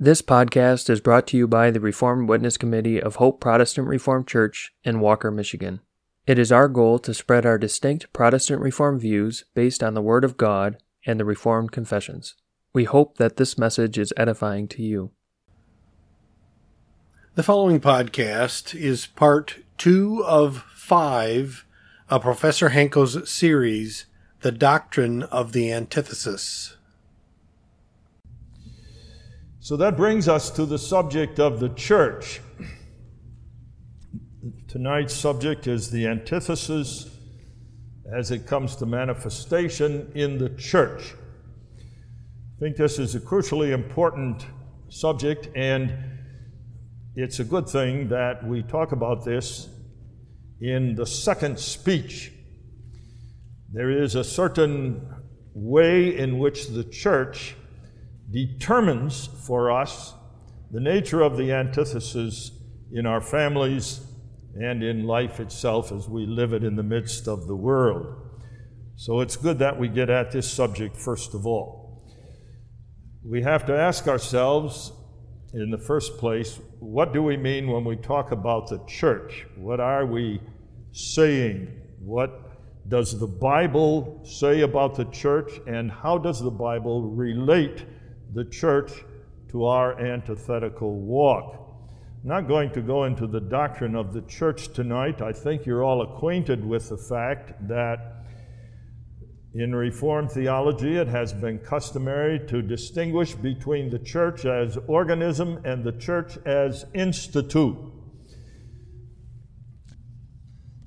This podcast is brought to you by the Reformed Witness Committee of Hope Protestant Reformed Church in Walker, Michigan. It is our goal to spread our distinct Protestant Reformed views based on the Word of God and the Reformed confessions. We hope that this message is edifying to you. The following podcast is part two of five of Professor Hanko's series, The Doctrine of the Antithesis. So that brings us to the subject of the church. Tonight's subject is the antithesis as it comes to manifestation in the church. I think this is a crucially important subject, and it's a good thing that we talk about this in the second speech. There is a certain way in which the church determines for us the nature of the antithesis in our families and in life itself as we live it in the midst of the world. So it's good that we get at this subject first of all. We have to ask ourselves, in the first place, what do we mean when we talk about the church? What are we saying? What does the Bible say about the church, and how does the Bible relate the church to our antithetical walk. I'm not going to go into the doctrine of the church tonight. I think you're all acquainted with the fact that in Reformed theology, it has been customary to distinguish between the church as organism and the church as institute.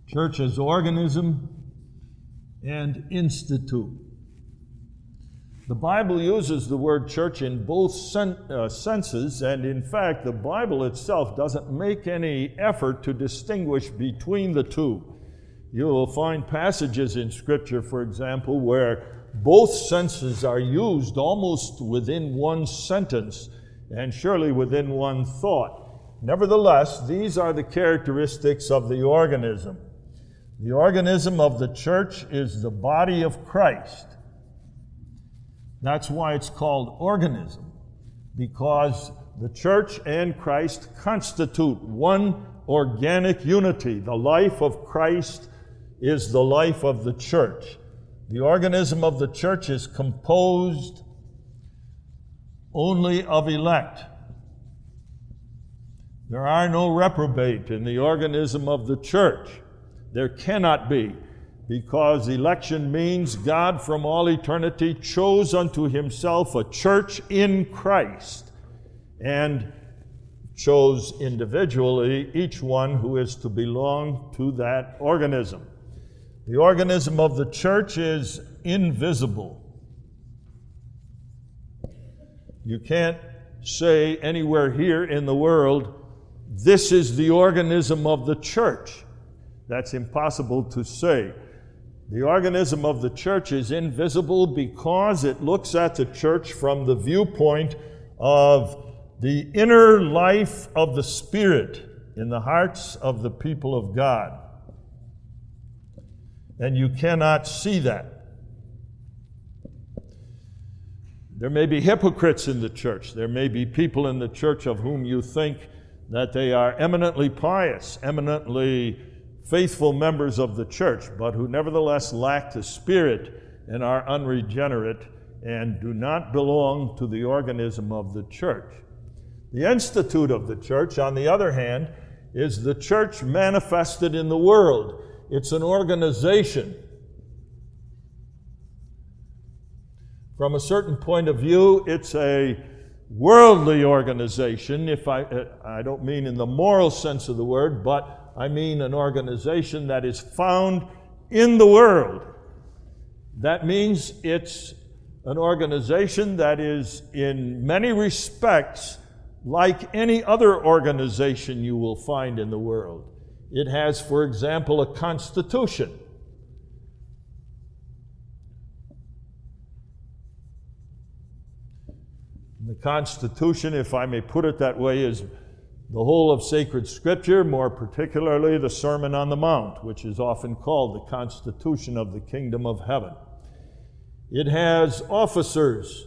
Church as organism and institute. The Bible uses the word church in both sen- uh, senses, and in fact, the Bible itself doesn't make any effort to distinguish between the two. You will find passages in Scripture, for example, where both senses are used almost within one sentence and surely within one thought. Nevertheless, these are the characteristics of the organism. The organism of the church is the body of Christ. That's why it's called organism, because the church and Christ constitute one organic unity. The life of Christ is the life of the church. The organism of the church is composed only of elect. There are no reprobate in the organism of the church. There cannot be because election means God from all eternity chose unto himself a church in Christ and chose individually each one who is to belong to that organism. The organism of the church is invisible. You can't say anywhere here in the world, this is the organism of the church. That's impossible to say. The organism of the church is invisible because it looks at the church from the viewpoint of the inner life of the Spirit in the hearts of the people of God. And you cannot see that. There may be hypocrites in the church. There may be people in the church of whom you think that they are eminently pious, eminently faithful members of the church, but who nevertheless lack the Spirit and are unregenerate and do not belong to the organism of the church. The institute of the church, on the other hand, is the church manifested in the world. It's an organization. From a certain point of view, it's a worldly organization, if I, I don't mean in the moral sense of the word, but I mean an organization that is found in the world. That means it's an organization that is, in many respects, like any other organization you will find in the world. It has, for example, a constitution. The Constitution, if I may put it that way, is the whole of sacred scripture, more particularly the Sermon on the Mount, which is often called the Constitution of the Kingdom of Heaven. It has officers.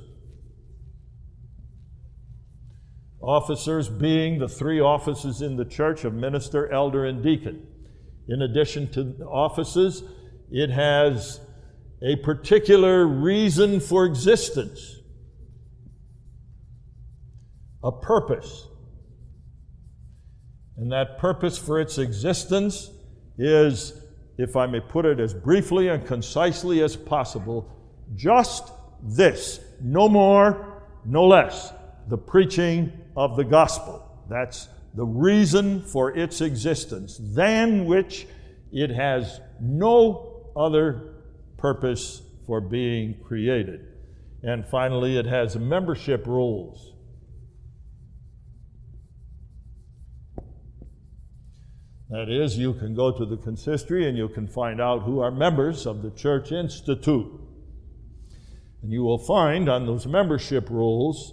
Officers being the three offices in the church of minister, elder, and deacon. In addition to offices, it has a particular reason for existence, a purpose. And that purpose for its existence is, if I may put it as briefly and concisely as possible, just this no more, no less the preaching of the gospel. That's the reason for its existence, than which it has no other purpose for being created. And finally, it has membership rules. That is, you can go to the consistory and you can find out who are members of the Church Institute. And you will find on those membership rules,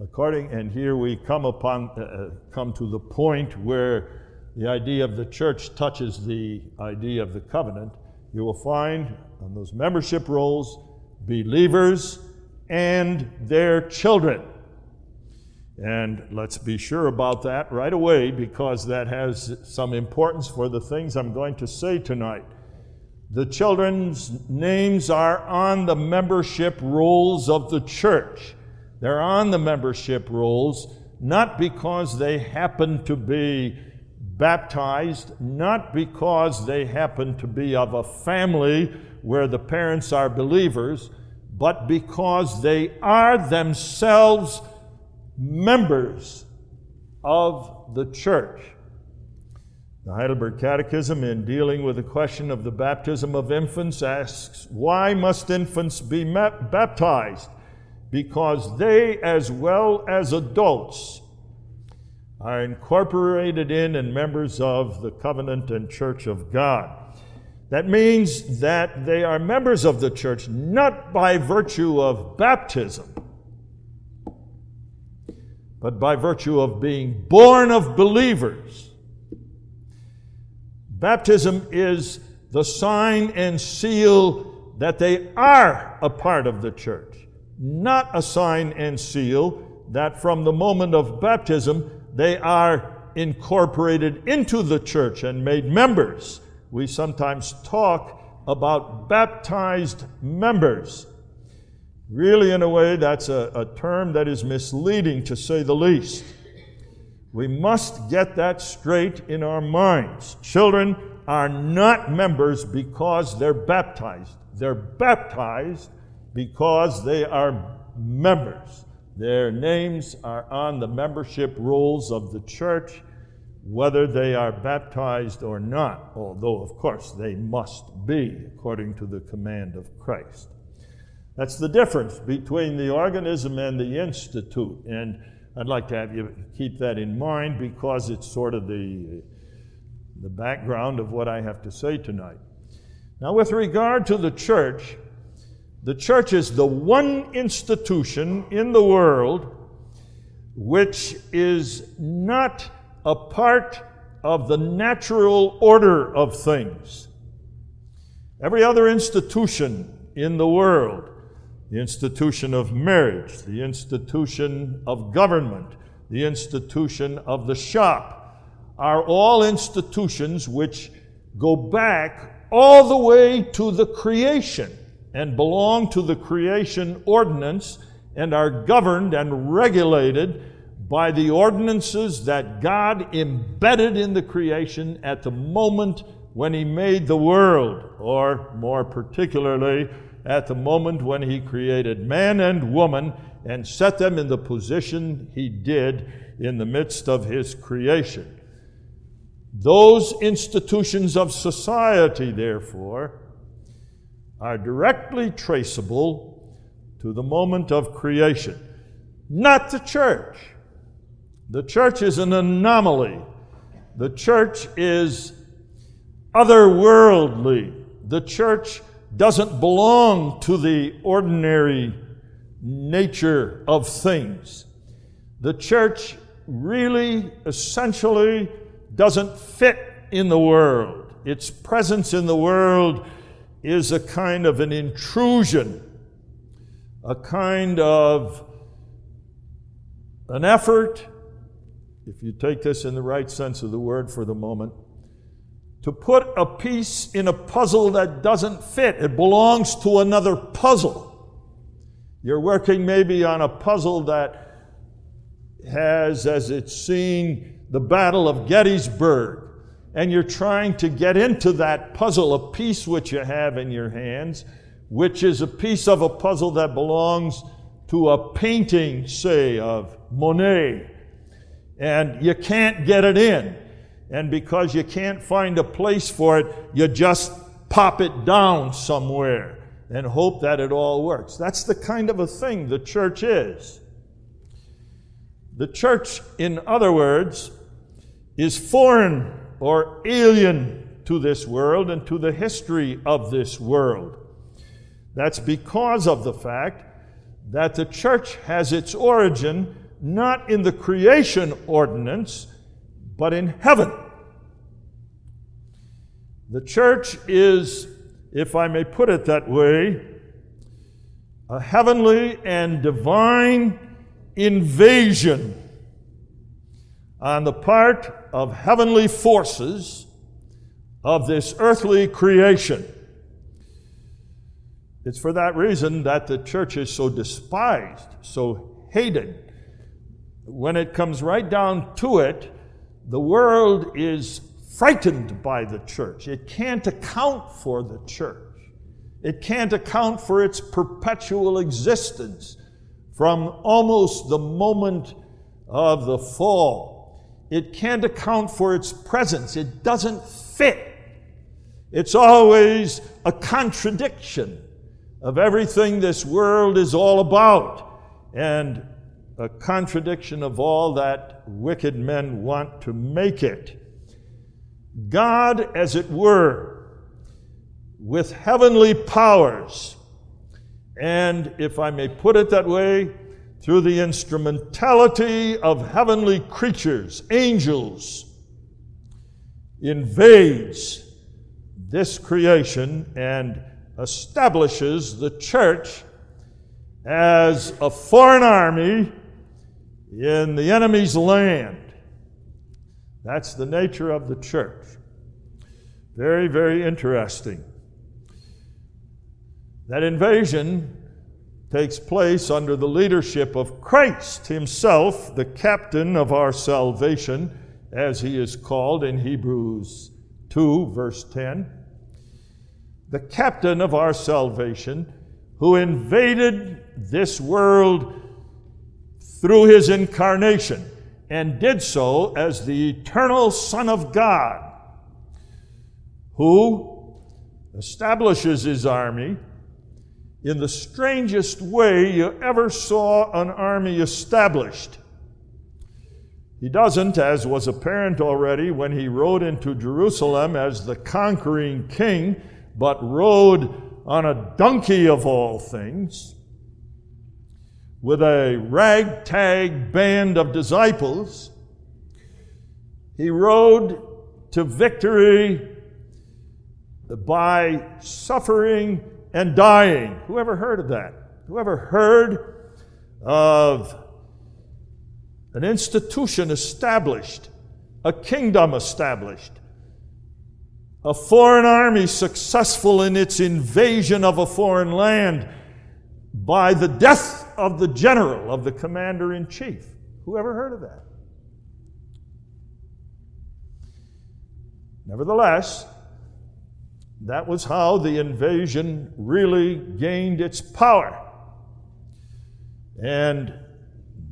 according, and here we come upon, uh, uh, come to the point where the idea of the church touches the idea of the covenant. You will find on those membership rolls believers and their children. And let's be sure about that right away because that has some importance for the things I'm going to say tonight. The children's names are on the membership rolls of the church. They're on the membership rolls not because they happen to be baptized, not because they happen to be of a family where the parents are believers, but because they are themselves members of the church. The Heidelberg Catechism, in dealing with the question of the baptism of infants, asks, Why must infants be baptized? Because they, as well as adults, are incorporated in and members of the covenant and church of God. That means that they are members of the church not by virtue of baptism, but by virtue of being born of believers Baptism is the sign and seal that they are a part of the church, not a sign and seal that from the moment of baptism they are incorporated into the church and made members. We sometimes talk about baptized members. Really, in a way, that's a, a term that is misleading to say the least. We must get that straight in our minds. Children are not members because they're baptized. They're baptized because they are members. Their names are on the membership rolls of the church, whether they are baptized or not, although, of course, they must be according to the command of Christ. That's the difference between the organism and the institute. And I'd like to have you keep that in mind because it's sort of the, the background of what I have to say tonight. Now, with regard to the church, the church is the one institution in the world which is not a part of the natural order of things. Every other institution in the world the institution of marriage, the institution of government, the institution of the shop, are all institutions which go back all the way to the creation and belong to the creation ordinance and are governed and regulated by the ordinances that God embedded in the creation at the moment when He made the world, or more particularly, at the moment when he created man and woman and set them in the position he did in the midst of his creation. Those institutions of society, therefore, are directly traceable to the moment of creation, not the church. The church is an anomaly. The church is otherworldly. The church doesn't belong to the ordinary nature of things. The church really, essentially, doesn't fit in the world. Its presence in the world is a kind of an intrusion, a kind of an effort if you take this in the right sense of the word for the moment, to put a piece in a puzzle that doesn't fit. It belongs to another puzzle. You're working maybe on a puzzle that has, as its scene, the Battle of Gettysburg, and you're trying to get into that puzzle, a piece which you have in your hands, which is a piece of a puzzle that belongs to a painting, say, of Monet, and you can't get it in. And because you can't find a place for it, you just pop it down somewhere and hope that it all works. That's the kind of a thing the church is. The church, in other words, is foreign or alien to this world and to the history of this world. That's because of the fact that the church has its origin not in the creation ordinance, but in heaven. The church is, if I may put it that way, a heavenly and divine invasion on the part of heavenly forces of this earthly creation. It's for that reason that the church is so despised, so hated. When it comes right down to it, the world is frightened by the church. It can't account for the church. It can't account for its perpetual existence from almost the moment of the fall. It can't account for its presence. It doesn't fit. It's always a contradiction of everything this world is all about and a contradiction of all that wicked men want to make it. God, as it were, with heavenly powers, and if I may put it that way, through the instrumentality of heavenly creatures, angels, invades this creation and establishes the church as a foreign army in the enemy's land. That's the nature of the church. Very, very interesting. That invasion takes place under the leadership of Christ Himself, the captain of our salvation, as He is called in Hebrews 2, verse 10 the captain of our salvation, who invaded this world through his incarnation and did so as the eternal Son of God, who establishes his army in the strangest way you ever saw an army established. He doesn't, as was apparent already when he rode into Jerusalem as the conquering king but rode on a donkey of all things, with a ragtag band of disciples. He rode to victory by suffering and dying. Whoever heard of that? Whoever heard of an institution established, a kingdom established, a foreign army successful in its invasion of a foreign land by the death of the general, of the commander in chief. Who ever heard of that? Nevertheless, that was how the invasion really gained its power. And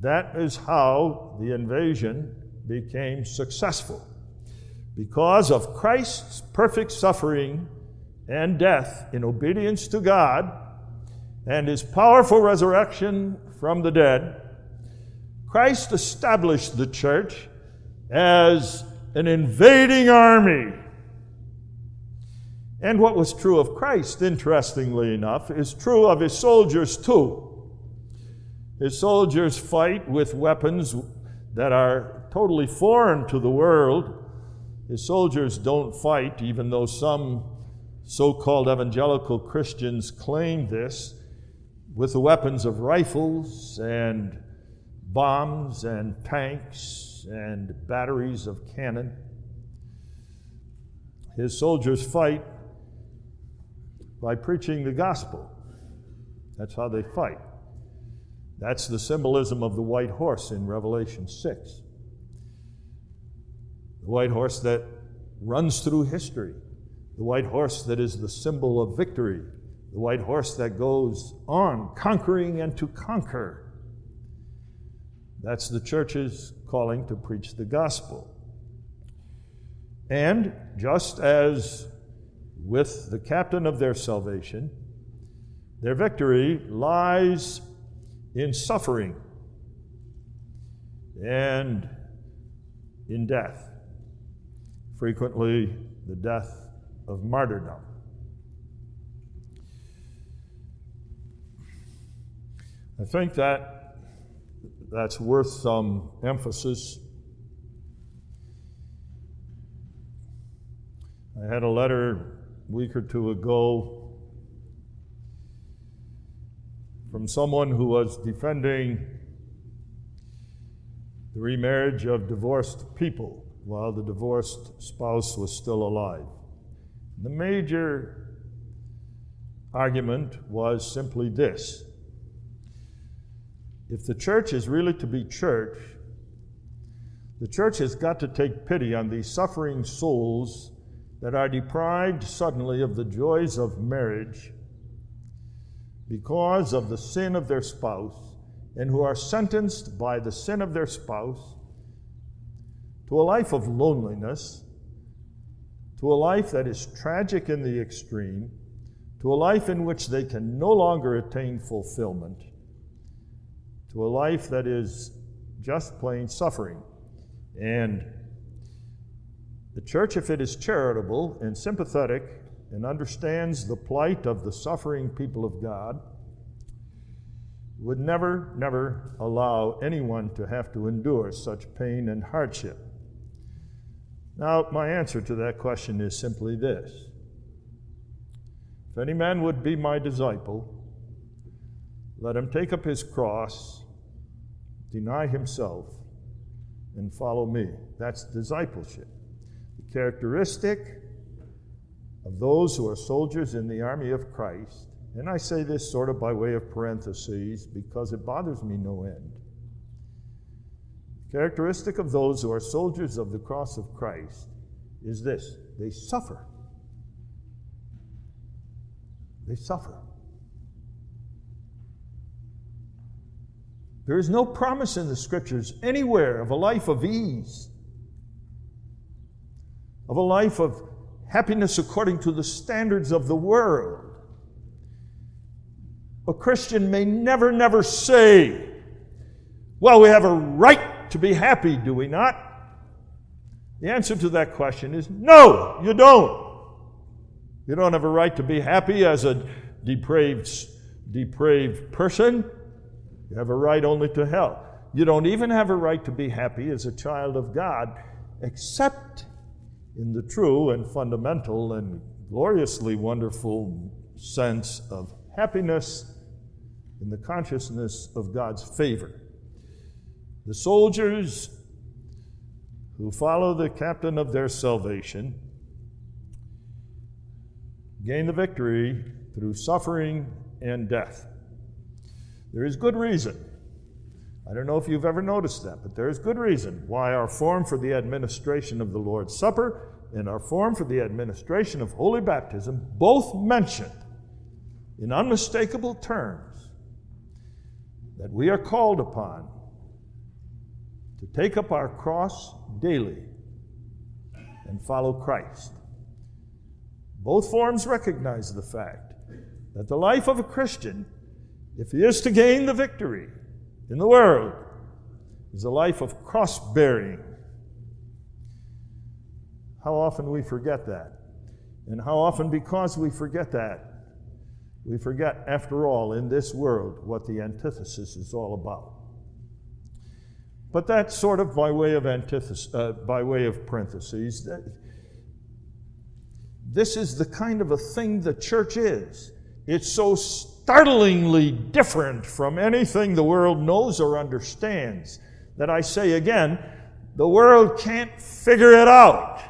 that is how the invasion became successful because of Christ's perfect suffering and death in obedience to God and his powerful resurrection from the dead, Christ established the church as an invading army. And what was true of Christ, interestingly enough, is true of his soldiers too. His soldiers fight with weapons that are totally foreign to the world his soldiers don't fight, even though some so called evangelical Christians claim this, with the weapons of rifles and bombs and tanks and batteries of cannon. His soldiers fight by preaching the gospel. That's how they fight. That's the symbolism of the white horse in Revelation 6. The white horse that runs through history, the white horse that is the symbol of victory, the white horse that goes on conquering and to conquer. That's the church's calling to preach the gospel. And just as with the captain of their salvation, their victory lies in suffering and in death, frequently, the death of martyrdom. I think that that's worth some emphasis. I had a letter a week or two ago from someone who was defending the remarriage of divorced people while the divorced spouse was still alive. The major argument was simply this if the church is really to be church, the church has got to take pity on these suffering souls that are deprived suddenly of the joys of marriage because of the sin of their spouse and who are sentenced by the sin of their spouse to a life of loneliness, to a life that is tragic in the extreme, to a life in which they can no longer attain fulfillment to a life that is just plain suffering. And the church, if it is charitable and sympathetic and understands the plight of the suffering people of God, would never, never allow anyone to have to endure such pain and hardship. Now, my answer to that question is simply this If any man would be my disciple, let him take up his cross deny himself, and follow me. That's discipleship. The characteristic of those who are soldiers in the army of Christ, and I say this sort of by way of parentheses because it bothers me no end. The Characteristic of those who are soldiers of the cross of Christ is this they suffer. They suffer. There is no promise in the scriptures anywhere of a life of ease, of a life of happiness according to the standards of the world. A Christian may never, never say, Well, we have a right to be happy, do we not? The answer to that question is no, you don't. You don't have a right to be happy as a depraved, depraved person. You have a right only to hell. You don't even have a right to be happy as a child of God, except in the true and fundamental and gloriously wonderful sense of happiness in the consciousness of God's favor. The soldiers who follow the captain of their salvation gain the victory through suffering and death. There is good reason. I don't know if you've ever noticed that, but there is good reason why our form for the administration of the Lord's Supper and our form for the administration of Holy Baptism both mention in unmistakable terms that we are called upon to take up our cross daily and follow Christ. Both forms recognize the fact that the life of a Christian if he is to gain the victory in the world, is a life of cross bearing. How often we forget that. And how often, because we forget that, we forget, after all, in this world, what the antithesis is all about. But that's sort of by way of antithesis, uh, by way of parentheses. This is the kind of a thing the church is. It's so startlingly different from anything the world knows or understands that I say again, The world can't figure it out.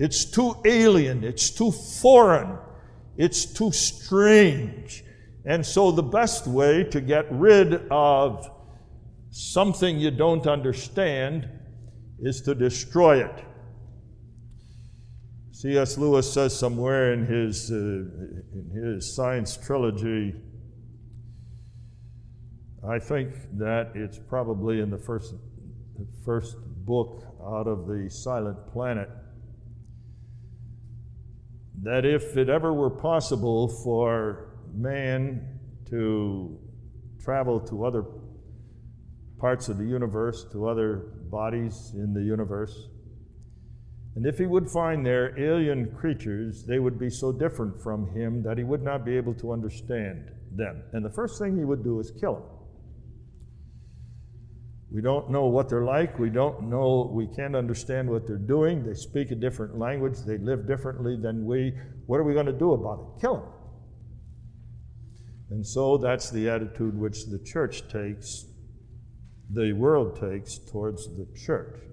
It's too alien, it's too foreign, it's too strange. And so, the best way to get rid of something you don't understand is to destroy it. C.S. Lewis says somewhere in his, uh, in his science trilogy, I think that it's probably in the first, first book out of the Silent Planet that if it ever were possible for man to travel to other parts of the universe, to other bodies in the universe, and if he would find there alien creatures, they would be so different from him that he would not be able to understand them. And the first thing he would do is kill them. We don't know what they're like. We don't know, we can't understand what they're doing. They speak a different language. They live differently than we. What are we going to do about it? Kill them. And so that's the attitude which the church takes, the world takes towards the church.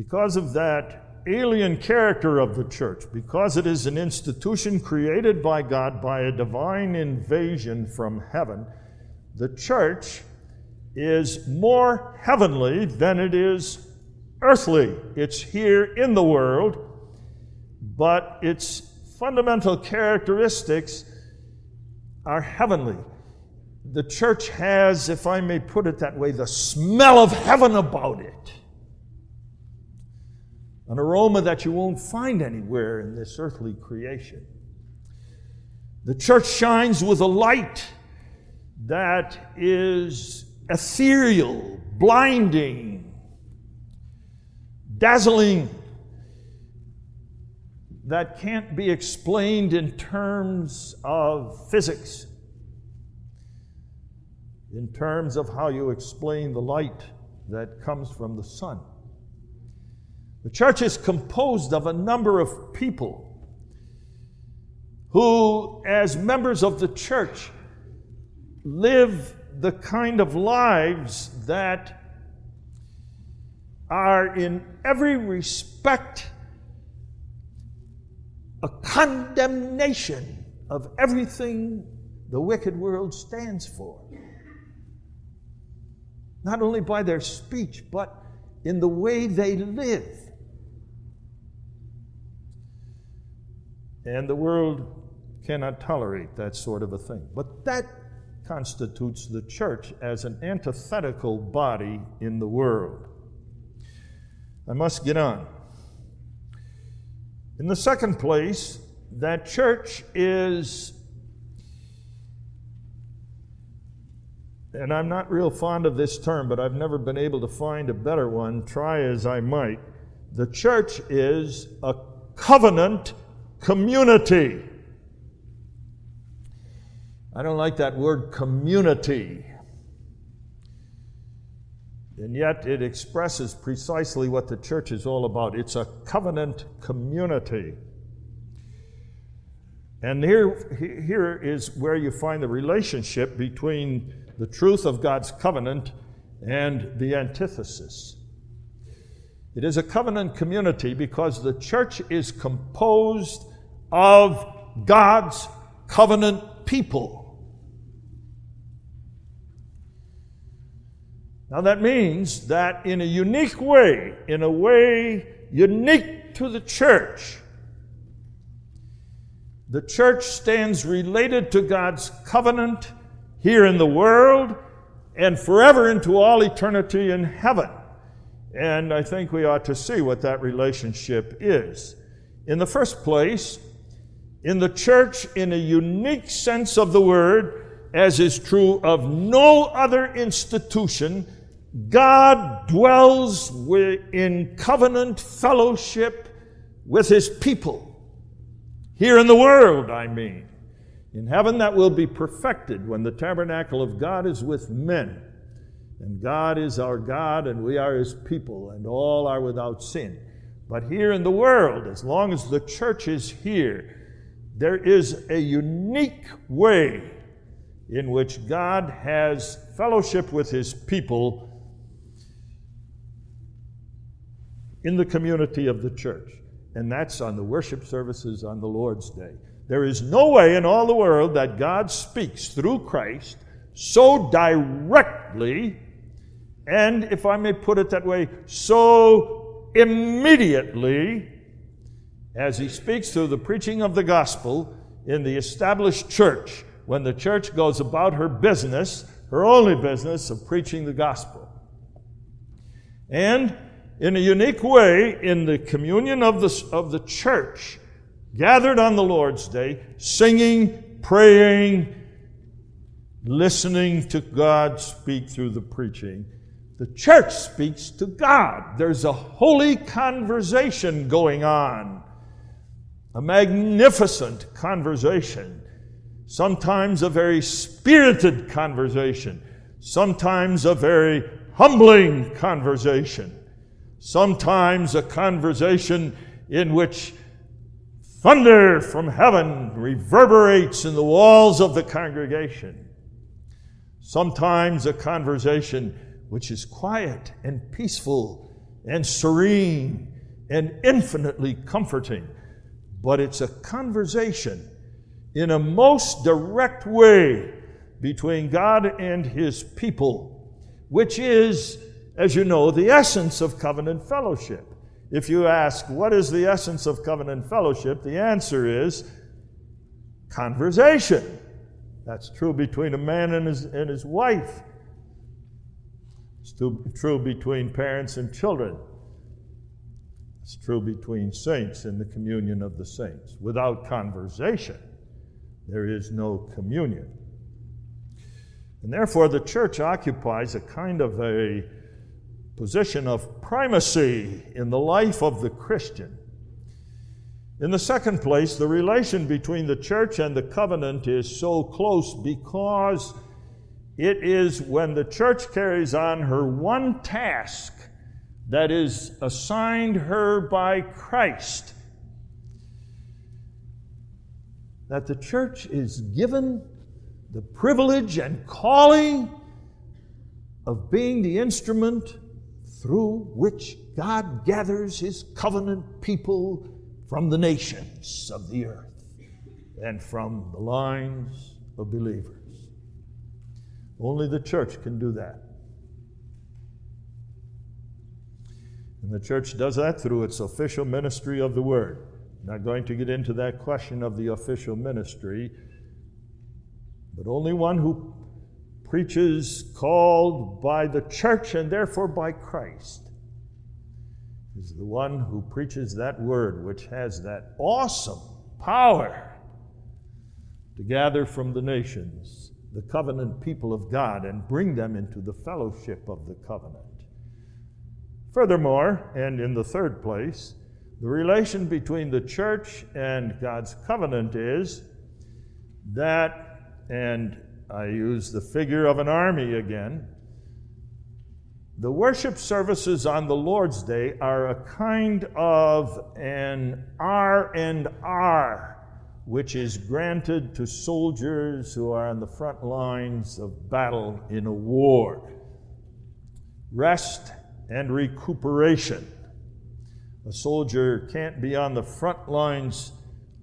Because of that alien character of the church, because it is an institution created by God by a divine invasion from heaven, the church is more heavenly than it is earthly. It's here in the world, but its fundamental characteristics are heavenly. The church has, if I may put it that way, the smell of heaven about it. An aroma that you won't find anywhere in this earthly creation. The church shines with a light that is ethereal, blinding, dazzling, that can't be explained in terms of physics, in terms of how you explain the light that comes from the sun. The church is composed of a number of people who, as members of the church, live the kind of lives that are in every respect a condemnation of everything the wicked world stands for. Not only by their speech, but in the way they live. And the world cannot tolerate that sort of a thing. But that constitutes the church as an antithetical body in the world. I must get on. In the second place, that church is, and I'm not real fond of this term, but I've never been able to find a better one, try as I might. The church is a covenant community. I don't like that word community. And yet it expresses precisely what the church is all about. It's a covenant community. And here, here is where you find the relationship between the truth of God's covenant and the antithesis. It is a covenant community because the church is composed of God's covenant people. Now, that means that in a unique way, in a way unique to the church, the church stands related to God's covenant here in the world and forever into all eternity in heaven. And I think we ought to see what that relationship is. In the first place, in the church, in a unique sense of the word, as is true of no other institution, God dwells in covenant fellowship with his people. Here in the world, I mean. In heaven, that will be perfected when the tabernacle of God is with men. And God is our God, and we are his people, and all are without sin. But here in the world, as long as the church is here, there is a unique way in which God has fellowship with his people in the community of the church. And that's on the worship services on the Lord's Day. There is no way in all the world that God speaks through Christ so directly, and if I may put it that way, so immediately as he speaks through the preaching of the gospel in the established church when the church goes about her business, her only business of preaching the gospel. And in a unique way, in the communion of the, of the church, gathered on the Lord's Day, singing, praying, listening to God speak through the preaching. The church speaks to God. There's a holy conversation going on, a magnificent conversation, sometimes a very spirited conversation, sometimes a very humbling conversation, sometimes a conversation in which thunder from heaven reverberates in the walls of the congregation. Sometimes a conversation which is quiet and peaceful and serene and infinitely comforting, but it's a conversation in a most direct way between God and His people, which is, as you know, the essence of covenant fellowship. If you ask, what is the essence of covenant fellowship? The answer is conversation. That's true between a man and his, and his wife. It's true between parents and children. It's true between saints in the communion of the saints. Without conversation, there is no communion. And therefore, the church occupies a kind of a position of primacy in the life of the Christian. In the second place, the relation between the church and the covenant is so close because it is when the church carries on her one task that is assigned her by Christ that the church is given the privilege and calling of being the instrument through which God gathers his covenant people from the nations of the earth and from the lines of believers. Only the church can do that. And the church does that through its official ministry of the word. I'm not going to get into that question of the official ministry, but only one who preaches called by the church and therefore by Christ is the one who preaches that word, which has that awesome power to gather from the nations the covenant people of God and bring them into the fellowship of the covenant. Furthermore, and in the third place, the relation between the church and God's covenant is that, and I use the figure of an army again, the worship services on the Lord's Day are a kind of an R and R, which is granted to soldiers who are on the front lines of battle in a war. Rest and recuperation. A soldier can't be on the front lines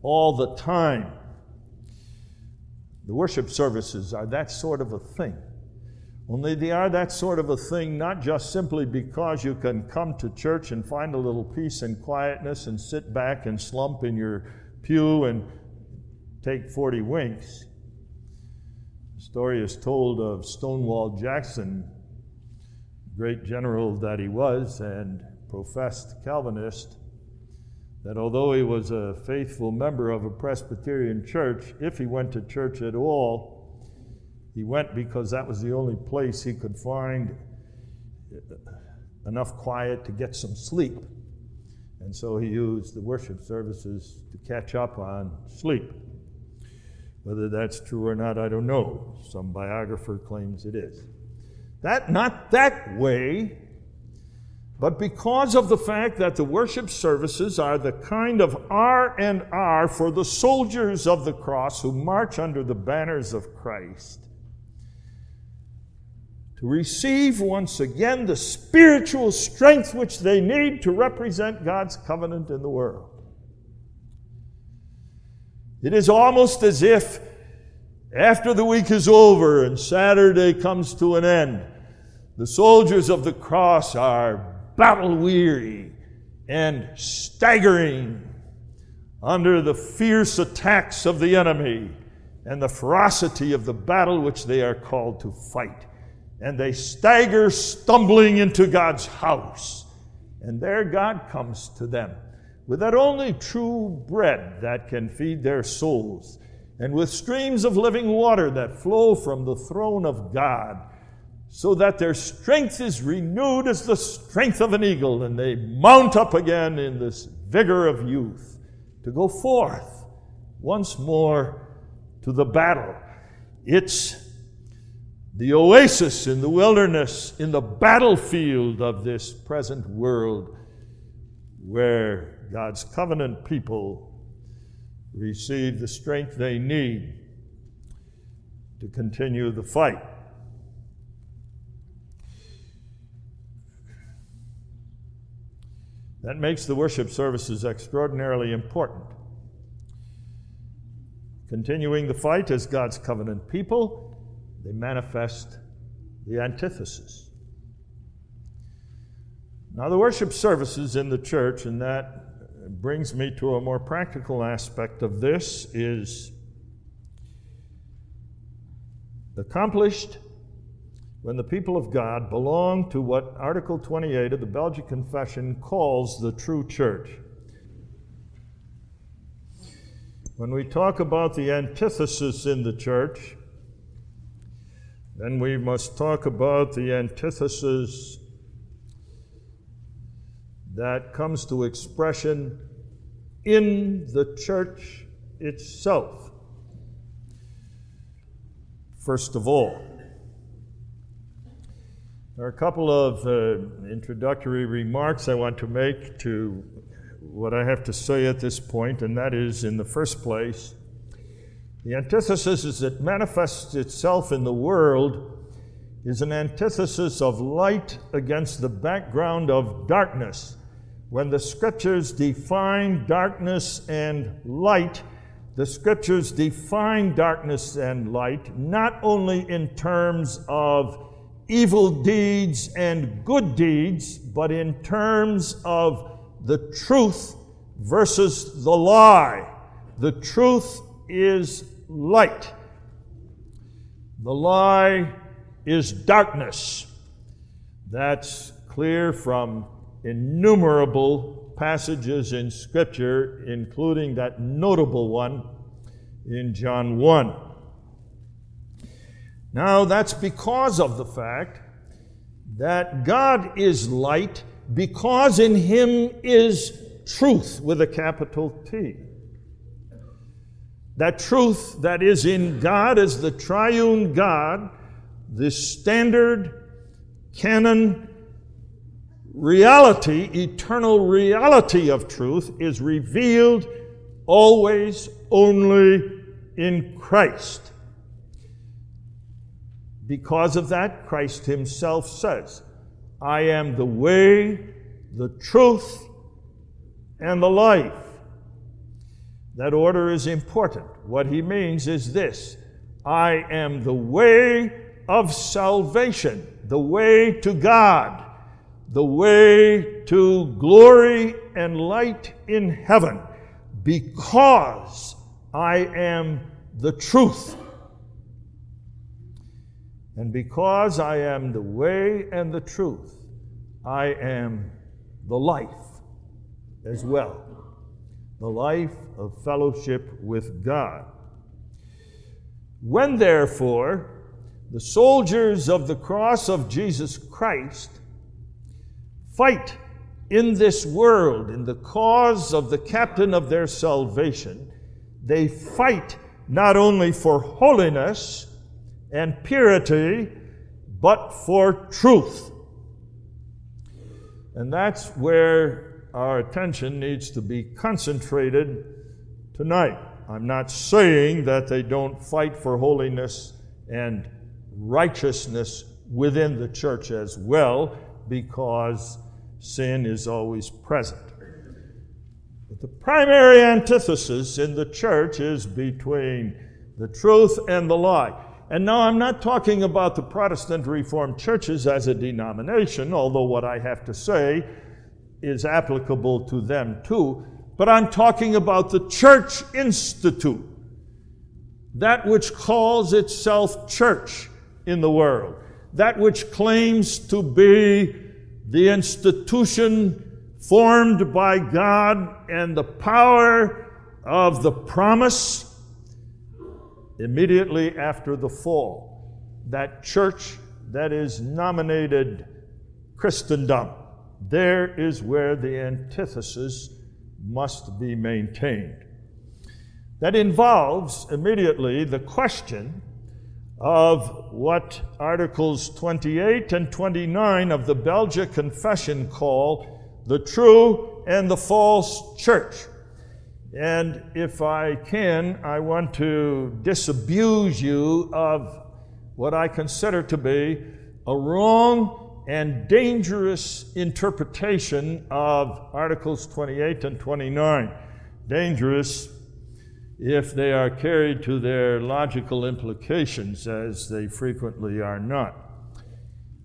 all the time. The worship services are that sort of a thing. Only they are that sort of a thing not just simply because you can come to church and find a little peace and quietness and sit back and slump in your pew and take 40 winks. The story is told of Stonewall Jackson, great general that he was and professed Calvinist, that although he was a faithful member of a Presbyterian church, if he went to church at all, he went because that was the only place he could find enough quiet to get some sleep. And so he used the worship services to catch up on sleep. Whether that's true or not, I don't know. Some biographer claims it is. That not that way, but because of the fact that the worship services are the kind of R and R for the soldiers of the cross who march under the banners of Christ to receive once again the spiritual strength which they need to represent God's covenant in the world. It is almost as if after the week is over and Saturday comes to an end, the soldiers of the cross are battle weary and staggering under the fierce attacks of the enemy and the ferocity of the battle which they are called to fight. And they stagger stumbling into God's house. And there God comes to them with that only true bread that can feed their souls, and with streams of living water that flow from the throne of God, so that their strength is renewed as the strength of an eagle, and they mount up again in this vigor of youth to go forth once more to the battle. It's the oasis in the wilderness, in the battlefield of this present world, where God's covenant people receive the strength they need to continue the fight. That makes the worship services extraordinarily important. Continuing the fight as God's covenant people, they manifest the antithesis. Now, the worship services in the church, and that brings me to a more practical aspect of this is accomplished when the people of God belong to what Article 28 of the Belgic Confession calls the true church. When we talk about the antithesis in the church, then we must talk about the antithesis that comes to expression in the church itself. First of all, there are a couple of uh, introductory remarks I want to make to what I have to say at this point, and that is in the first place, the antithesis it manifests itself in the world is an antithesis of light against the background of darkness. When the scriptures define darkness and light, the scriptures define darkness and light not only in terms of evil deeds and good deeds, but in terms of the truth versus the lie. The truth is light, the lie is darkness. That's clear from innumerable passages in Scripture, including that notable one in John 1. Now, that's because of the fact that God is light, because in Him is truth with a capital T. That truth that is in God as the triune God, the standard canon reality, eternal reality of truth, is revealed always only in Christ. Because of that, Christ Himself says, I am the way, the truth, and the life. That order is important. What He means is this I am the way of salvation, the way to God the way to glory and light in heaven because I am the truth. And because I am the way and the truth, I am the life as well. The life of fellowship with God. When therefore the soldiers of the cross of Jesus Christ fight in this world in the cause of the captain of their salvation, they fight not only for holiness and purity, but for truth. And that's where our attention needs to be concentrated tonight. I'm not saying that they don't fight for holiness and righteousness within the church as well, because sin is always present. But the primary antithesis in the church is between the truth and the lie. And now I'm not talking about the Protestant Reformed churches as a denomination, although what I have to say is applicable to them too, but I'm talking about the Church Institute, that which calls itself church in the world, that which claims to be the institution formed by God and the power of the promise immediately after the fall. That church that is nominated Christendom, there is where the antithesis must be maintained. That involves immediately the question of what Articles 28 and 29 of the Belgic Confession call the true and the false church. And if I can, I want to disabuse you of what I consider to be a wrong and dangerous interpretation of Articles 28 and 29. Dangerous if they are carried to their logical implications, as they frequently are not.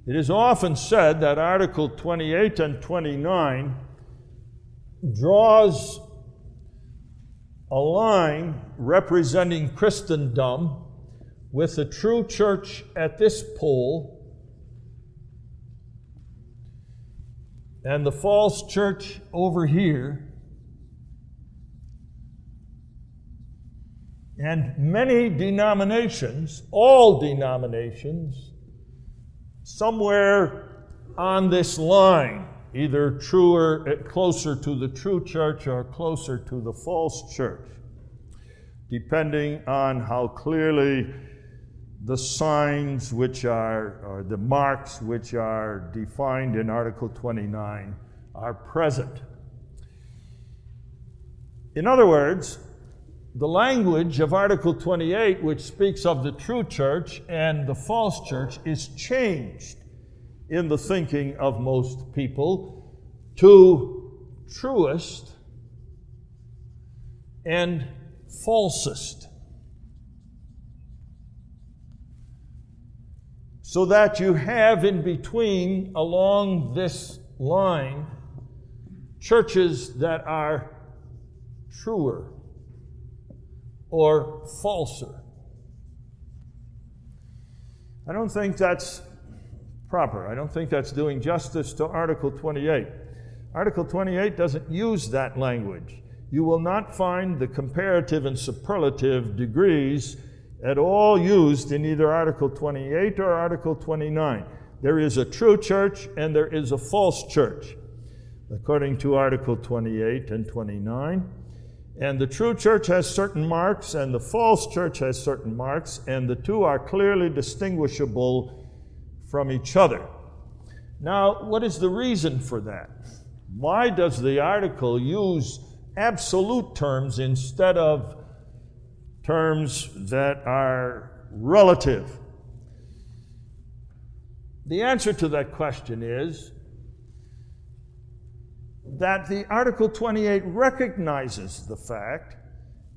It is often said that Article 28 and 29 draws a line representing Christendom with the true church at this pole and the false church over here. And many denominations, all denominations, somewhere on this line, either truer, eh, closer to the true church or closer to the false church, depending on how clearly the signs which are, or the marks which are defined in Article 29 are present. In other words, the language of Article 28, which speaks of the true church and the false church, is changed in the thinking of most people to truest and falsest. So that you have in between, along this line, churches that are truer or falser. I don't think that's proper. I don't think that's doing justice to Article 28. Article 28 doesn't use that language. You will not find the comparative and superlative degrees at all used in either Article 28 or Article 29. There is a true church and there is a false church, according to Article 28 and 29. And the true church has certain marks, and the false church has certain marks, and the two are clearly distinguishable from each other. Now, what is the reason for that? Why does the article use absolute terms instead of terms that are relative? The answer to that question is that the Article 28 recognizes the fact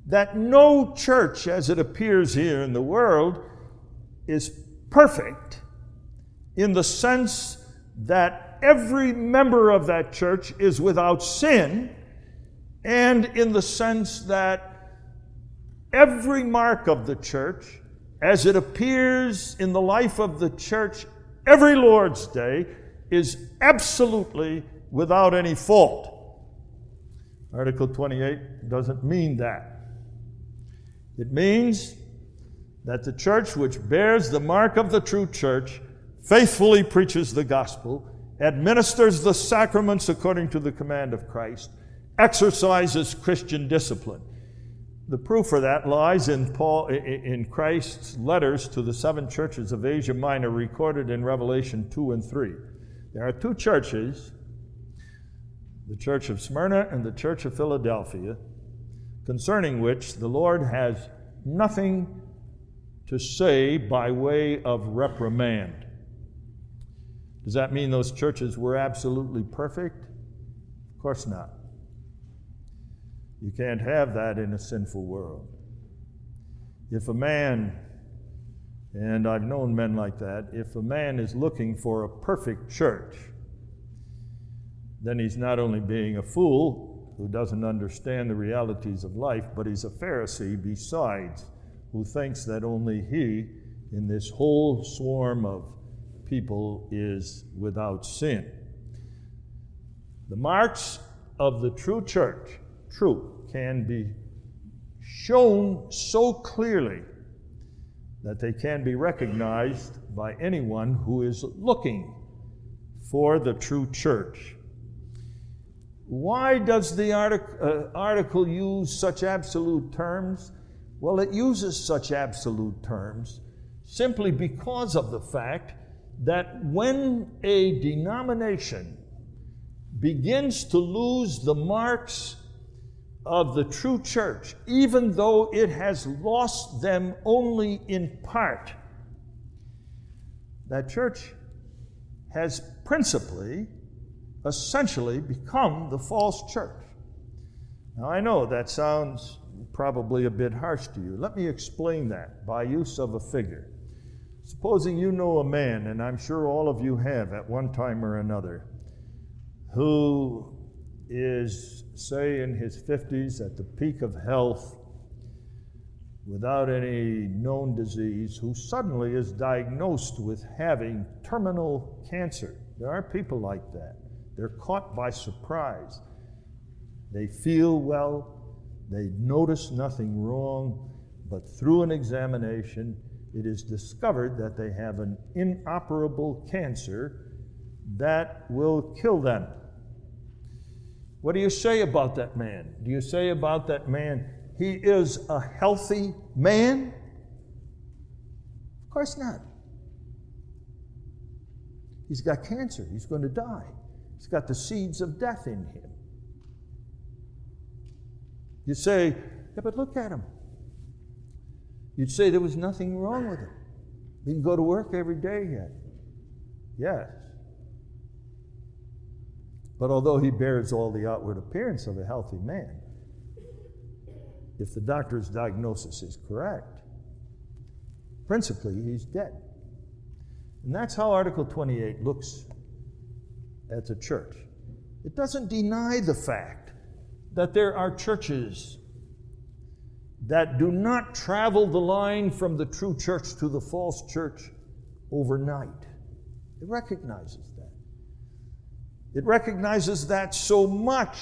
that no church, as it appears here in the world, is perfect in the sense that every member of that church is without sin, and in the sense that every mark of the church, as it appears in the life of the church every Lord's Day, is absolutely without any fault. Article 28 doesn't mean that. It means that the church which bears the mark of the true church faithfully preaches the gospel, administers the sacraments according to the command of Christ, exercises Christian discipline. The proof for that lies in Paul in Christ's letters to the seven churches of Asia Minor recorded in Revelation 2 and 3. There are two churches the church of Smyrna and the church of Philadelphia, concerning which the Lord has nothing to say by way of reprimand. Does that mean those churches were absolutely perfect? Of course not. You can't have that in a sinful world. If a man, and I've known men like that, if a man is looking for a perfect church, then he's not only being a fool who doesn't understand the realities of life, but he's a Pharisee besides, who thinks that only he, in this whole swarm of people, is without sin. The marks of the true church, true, can be shown so clearly that they can be recognized by anyone who is looking for the true church. Why does the artic- uh, article use such absolute terms? Well, it uses such absolute terms simply because of the fact that when a denomination begins to lose the marks of the true church, even though it has lost them only in part, that church has principally essentially become the false church. Now, I know that sounds probably a bit harsh to you. Let me explain that by use of a figure. Supposing you know a man, and I'm sure all of you have at one time or another, who is, say, in his 50s at the peak of health, without any known disease, who suddenly is diagnosed with having terminal cancer. There are people like that. They're caught by surprise. They feel well, they notice nothing wrong, but through an examination, it is discovered that they have an inoperable cancer that will kill them. What do you say about that man? Do you say about that man, he is a healthy man? Of course not. He's got cancer, he's going to die. He's got the seeds of death in him. You say, yeah, but look at him. You'd say there was nothing wrong with him. He can go to work every day yet. Yes. But although he bears all the outward appearance of a healthy man, if the doctor's diagnosis is correct, principally he's dead. And that's how Article 28 looks at the church. It doesn't deny the fact that there are churches that do not travel the line from the true church to the false church overnight. It recognizes that. It recognizes that so much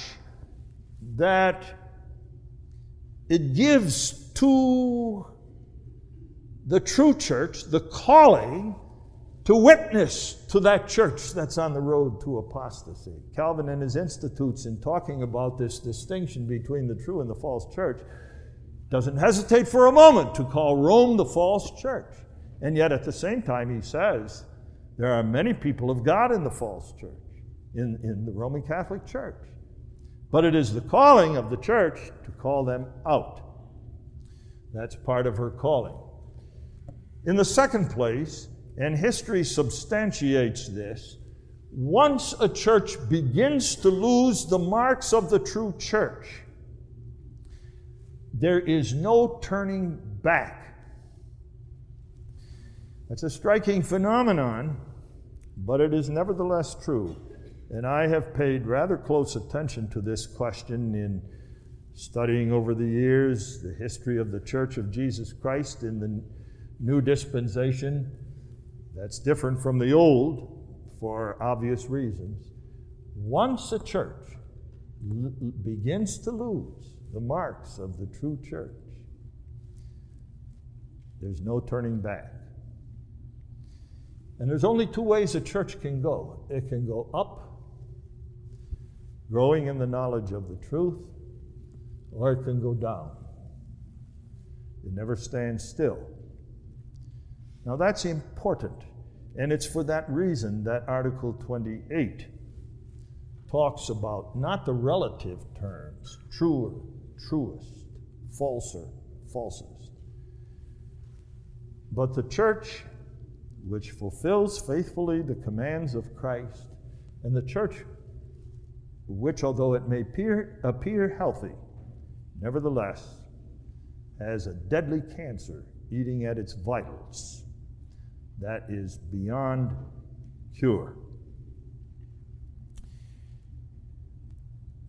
that it gives to the true church the calling to witness to that church that's on the road to apostasy. Calvin, and his Institutes, in talking about this distinction between the true and the false church, doesn't hesitate for a moment to call Rome the false church. And yet, at the same time, he says there are many people of God in the false church, in, in the Roman Catholic Church. But it is the calling of the church to call them out. That's part of her calling. In the second place, and history substantiates this, once a church begins to lose the marks of the true church, there is no turning back. That's a striking phenomenon, but it is nevertheless true. And I have paid rather close attention to this question in studying over the years the history of the Church of Jesus Christ in the New Dispensation that's different from the old for obvious reasons. Once a church l- begins to lose the marks of the true church, there's no turning back. And there's only two ways a church can go it can go up, growing in the knowledge of the truth, or it can go down. It never stands still. Now that's important, and it's for that reason that Article 28 talks about not the relative terms, truer, truest, falser, falsest, but the church which fulfills faithfully the commands of Christ, and the church, which, although it may appear, appear healthy, nevertheless has a deadly cancer eating at its vitals that is beyond cure.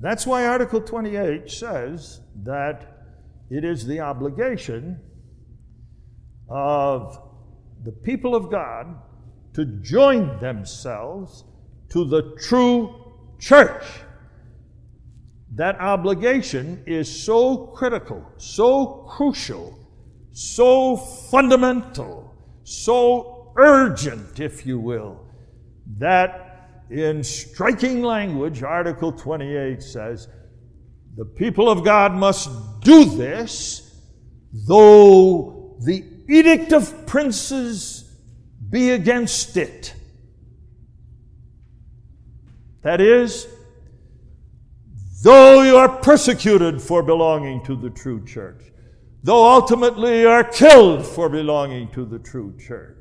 That's why Article 28 says that it is the obligation of the people of God to join themselves to the true church. That obligation is so critical, so crucial, so fundamental, so urgent, if you will, that in striking language, Article 28 says, the people of God must do this, though the edict of princes be against it. That is, though you are persecuted for belonging to the true church, though ultimately you are killed for belonging to the true church.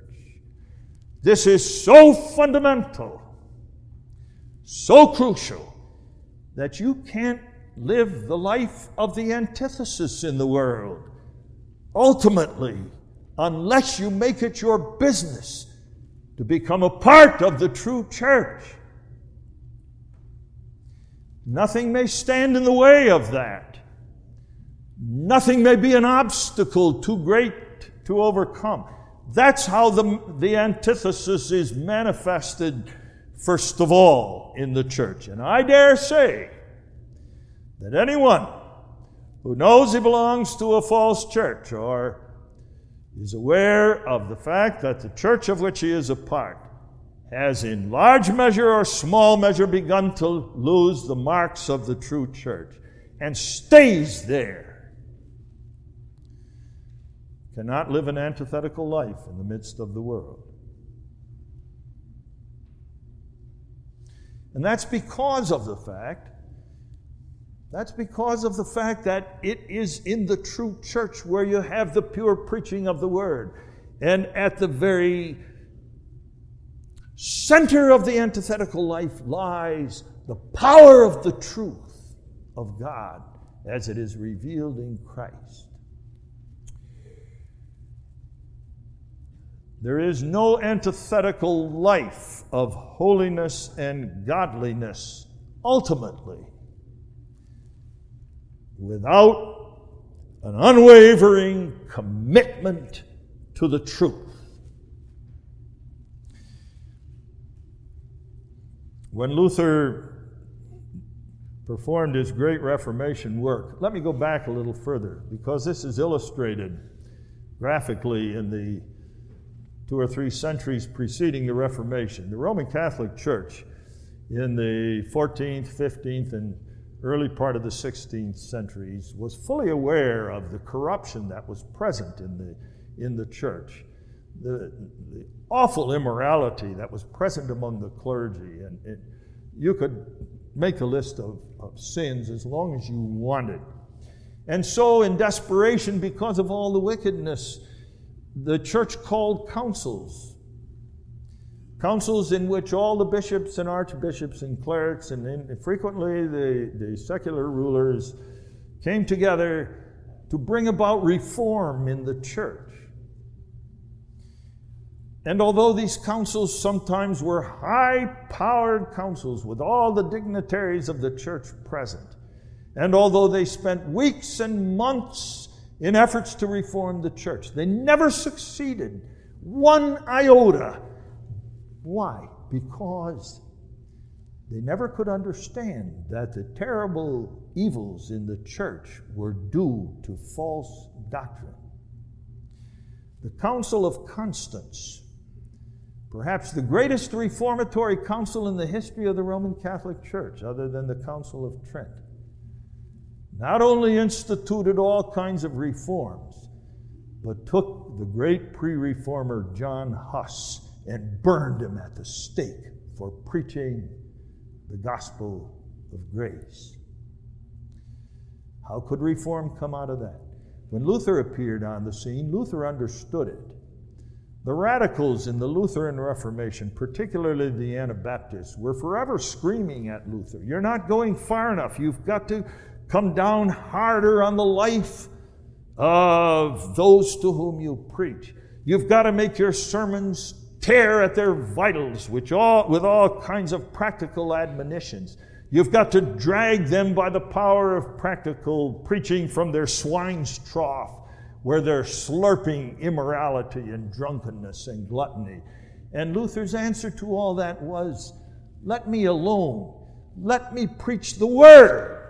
This is so fundamental, so crucial, that you can't live the life of the antithesis in the world. Ultimately, unless you make it your business to become a part of the true church. Nothing may stand in the way of that. Nothing may be an obstacle too great to overcome. That's how the, the antithesis is manifested, first of all, in the church. And I dare say that anyone who knows he belongs to a false church or is aware of the fact that the church of which he is a part has, in large measure or small measure, begun to lose the marks of the true church and stays there, cannot live an antithetical life in the midst of the world. And that's because of the fact that's because of the fact that it is in the true church where you have the pure preaching of the word. And at the very center of the antithetical life lies the power of the truth of God as it is revealed in Christ. There is no antithetical life of holiness and godliness ultimately without an unwavering commitment to the truth. When Luther performed his great Reformation work, let me go back a little further because this is illustrated graphically in the two or three centuries preceding the Reformation. The Roman Catholic Church in the 14th, 15th, and early part of the 16th centuries, was fully aware of the corruption that was present in the, in the church, the, the awful immorality that was present among the clergy. And it, you could make a list of, of sins as long as you wanted. And so, in desperation, because of all the wickedness, the church called councils councils in which all the bishops and archbishops and clerics and, frequently the, the secular rulers came together to bring about reform in the church. And although these councils sometimes were high powered councils with all the dignitaries of the church present, and although they spent weeks and months in efforts to reform the church, they never succeeded one iota why? Because they never could understand that the terrible evils in the church were due to false doctrine. The Council of Constance, perhaps the greatest reformatory council in the history of the Roman Catholic Church, other than the Council of Trent, not only instituted all kinds of reforms, but took the great pre reformer John Huss and burned him at the stake for preaching the gospel of grace. How could reform come out of that? When Luther appeared on the scene, Luther understood it. The radicals in the Lutheran Reformation, particularly the Anabaptists, were forever screaming at Luther You're not going far enough. You've got to come down harder on the life of those to whom you preach. You've got to make your sermons tear at their vitals which all, with all kinds of practical admonitions. You've got to drag them by the power of practical preaching from their swine's trough where they're slurping immorality and drunkenness and gluttony. And Luther's answer to all that was, Let me alone. Let me preach the Word.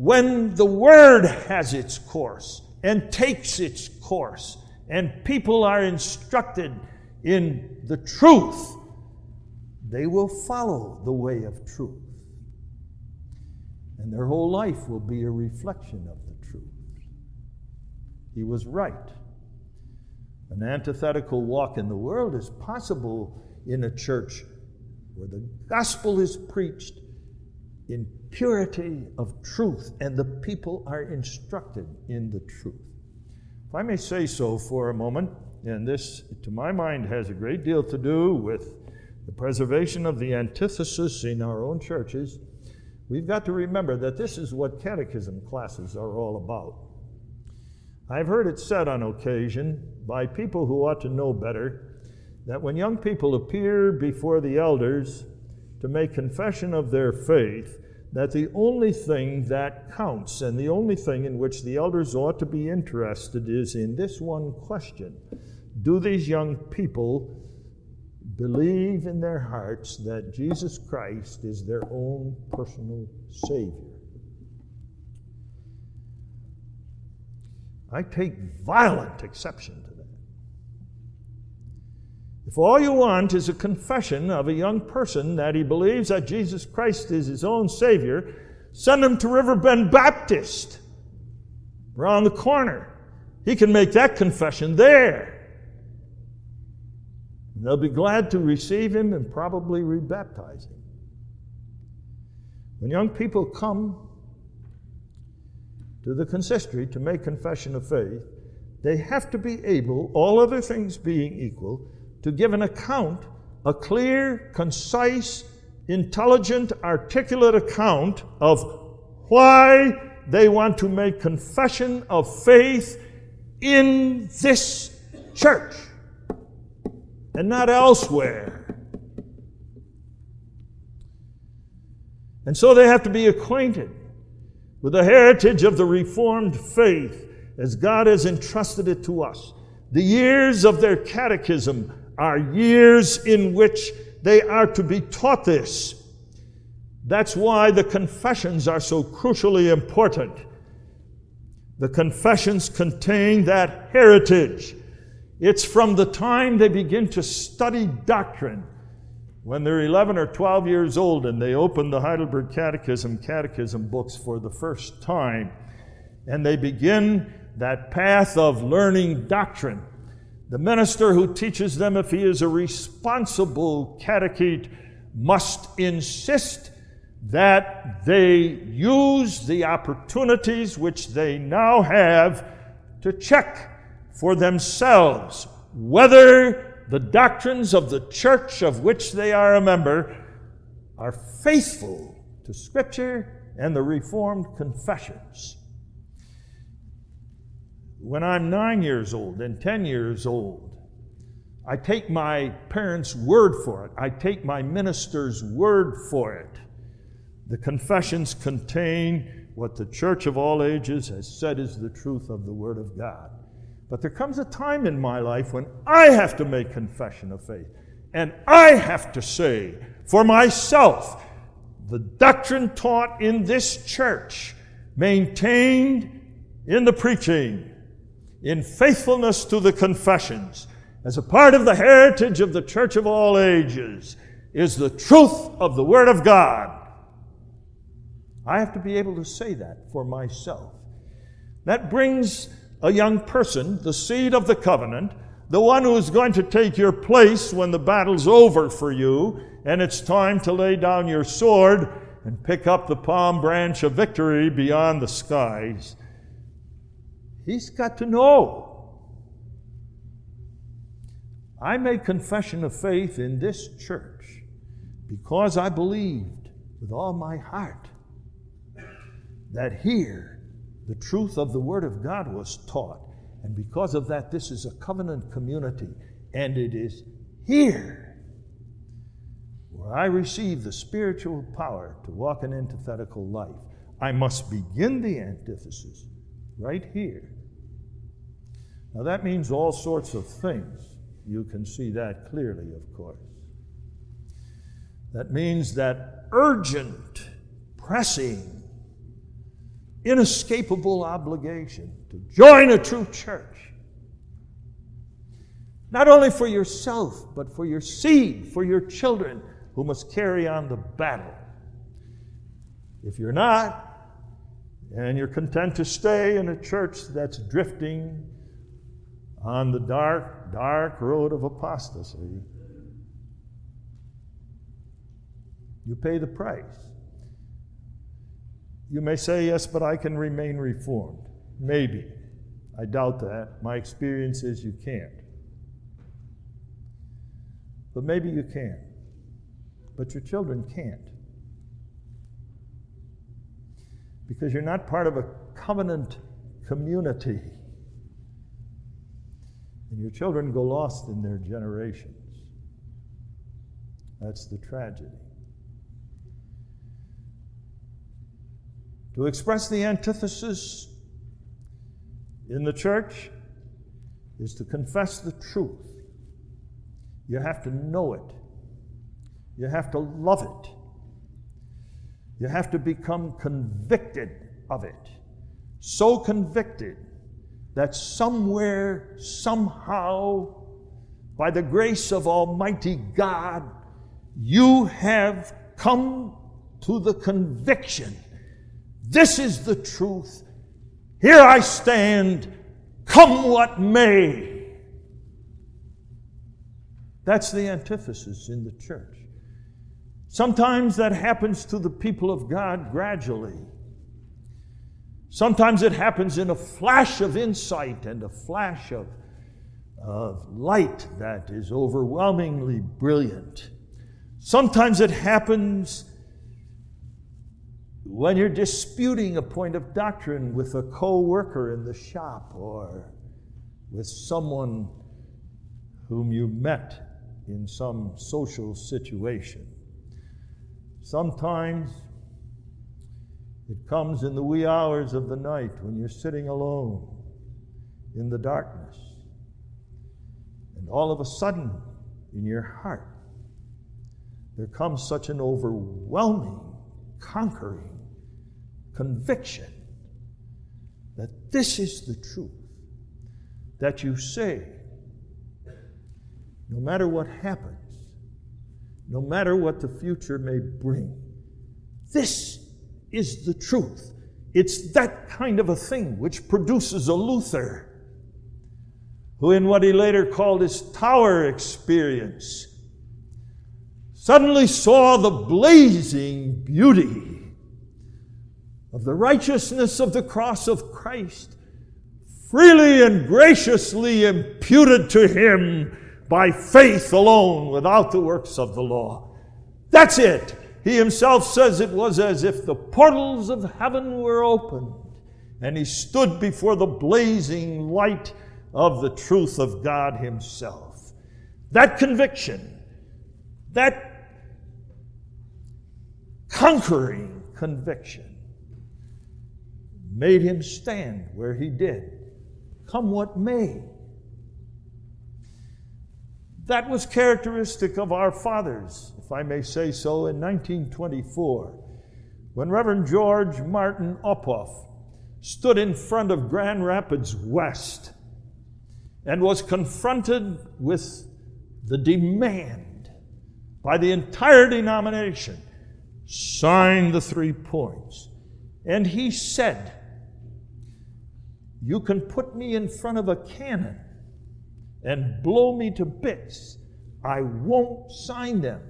When the Word has its course and takes its course, and people are instructed in the truth, they will follow the way of truth. And their whole life will be a reflection of the truth. he was right. An antithetical walk in the world is possible in a church where the gospel is preached in purity of truth and the people are instructed in the truth. If I may say so for a moment, and this, to my mind, has a great deal to do with the preservation of the antithesis in our own churches, we've got to remember that this is what catechism classes are all about. I've heard it said on occasion by people who ought to know better that when young people appear before the elders to make confession of their faith, that the only thing that counts and the only thing in which the elders ought to be interested is in this one question Do these young people believe in their hearts that Jesus Christ is their own personal Savior? I take violent exception. If all you want is a confession of a young person that he believes that Jesus Christ is his own Savior, send him to Riverbend Baptist around the corner. He can make that confession there. And they'll be glad to receive him and probably rebaptize him. When young people come to the consistory to make confession of faith, they have to be able, all other things being equal, to give an account, a clear, concise, intelligent, articulate account of why they want to make confession of faith in this church and not elsewhere. And so they have to be acquainted with the heritage of the Reformed faith as God has entrusted it to us. The years of their catechism are years in which they are to be taught this. That's why the confessions are so crucially important. The confessions contain that heritage. It's from the time they begin to study doctrine when they're 11 or 12 years old and they open the Heidelberg Catechism catechism books for the first time and they begin that path of learning doctrine. The minister who teaches them, if he is a responsible catechete, must insist that they use the opportunities which they now have to check for themselves whether the doctrines of the church of which they are a member are faithful to Scripture and the Reformed confessions. When I'm nine years old and 10 years old, I take my parents' word for it. I take my minister's word for it. The confessions contain what the church of all ages has said is the truth of the Word of God. But there comes a time in my life when I have to make confession of faith. And I have to say for myself, the doctrine taught in this church, maintained in the preaching, in faithfulness to the confessions, as a part of the heritage of the church of all ages, is the truth of the Word of God. I have to be able to say that for myself. That brings a young person, the seed of the covenant, the one who is going to take your place when the battle's over for you and it's time to lay down your sword and pick up the palm branch of victory beyond the skies. He's got to know. I made confession of faith in this church because I believed with all my heart that here the truth of the Word of God was taught. And because of that, this is a covenant community. And it is here where I receive the spiritual power to walk an antithetical life. I must begin the antithesis right here. Now, that means all sorts of things. You can see that clearly, of course. That means that urgent, pressing, inescapable obligation to join a true church. Not only for yourself, but for your seed, for your children who must carry on the battle. If you're not, and you're content to stay in a church that's drifting on the dark, dark road of apostasy, you pay the price. You may say, yes, but I can remain reformed. Maybe. I doubt that. My experience is you can't. But maybe you can. But your children can't. Because you're not part of a covenant community. And your children go lost in their generations. That's the tragedy. To express the antithesis in the church is to confess the truth. You have to know it. You have to love it. You have to become convicted of it. So convicted that somewhere, somehow, by the grace of Almighty God, you have come to the conviction this is the truth. Here I stand, come what may. That's the antithesis in the church. Sometimes that happens to the people of God gradually. Sometimes it happens in a flash of insight and a flash of, of light that is overwhelmingly brilliant. Sometimes it happens when you're disputing a point of doctrine with a co worker in the shop or with someone whom you met in some social situation. Sometimes it comes in the wee hours of the night when you're sitting alone in the darkness. And all of a sudden, in your heart, there comes such an overwhelming, conquering conviction that this is the truth. That you say, no matter what happens, no matter what the future may bring, this is the truth. It's that kind of a thing which produces a Luther, who, in what he later called his tower experience, suddenly saw the blazing beauty of the righteousness of the cross of Christ, freely and graciously imputed to him by faith alone, without the works of the law. That's it. He himself says it was as if the portals of heaven were opened, and he stood before the blazing light of the truth of God himself. That conviction, that conquering conviction, made him stand where he did, come what may. That was characteristic of our fathers, if I may say so, in 1924, when Reverend George Martin Ophoff stood in front of Grand Rapids West and was confronted with the demand by the entire denomination sign the three points. And he said, you can put me in front of a cannon and blow me to bits. I won't sign them.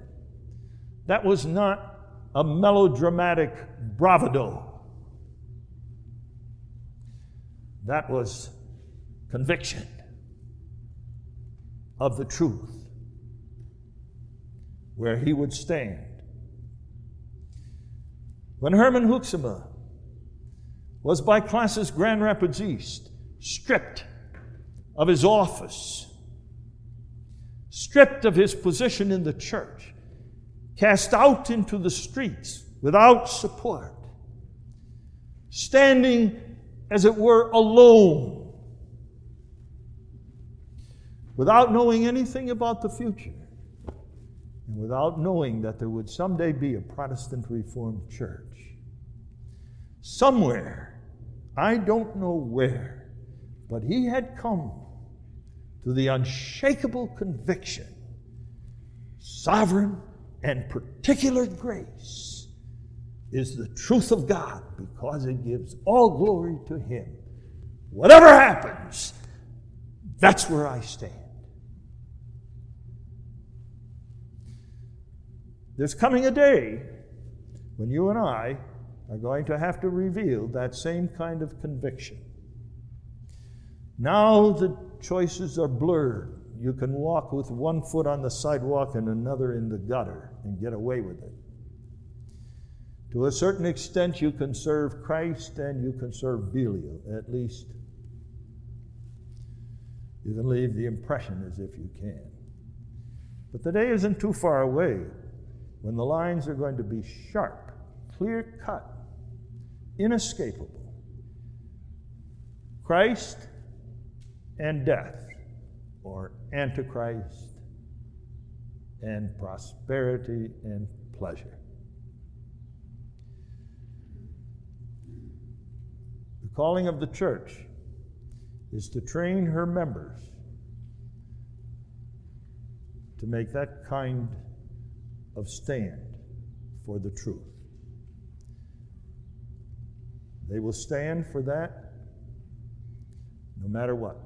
That was not a melodramatic bravado. That was conviction. of the truth where he would stand. When Herman Hoeksema was by classis Grand Rapids East stripped of his office, stripped of his position in the church, cast out into the streets without support, standing, as it were, alone, without knowing anything about the future, and without knowing that there would someday be a Protestant Reformed church. Somewhere, I don't know where, but he had come to the unshakable conviction sovereign and particular grace is the truth of God because it gives all glory to Him. Whatever happens, that's where I stand. There's coming a day when you and I are going to have to reveal that same kind of conviction. Now the choices are blurred. You can walk with one foot on the sidewalk and another in the gutter and get away with it. To a certain extent, you can serve Christ and you can serve Belial, at least. You can leave the impression as if you can. But the day isn't too far away when the lines are going to be sharp, clear cut, inescapable. Christ and death, or Antichrist and prosperity and pleasure. The calling of the church is to train her members to make that kind of stand for the truth. They will stand for that no matter what.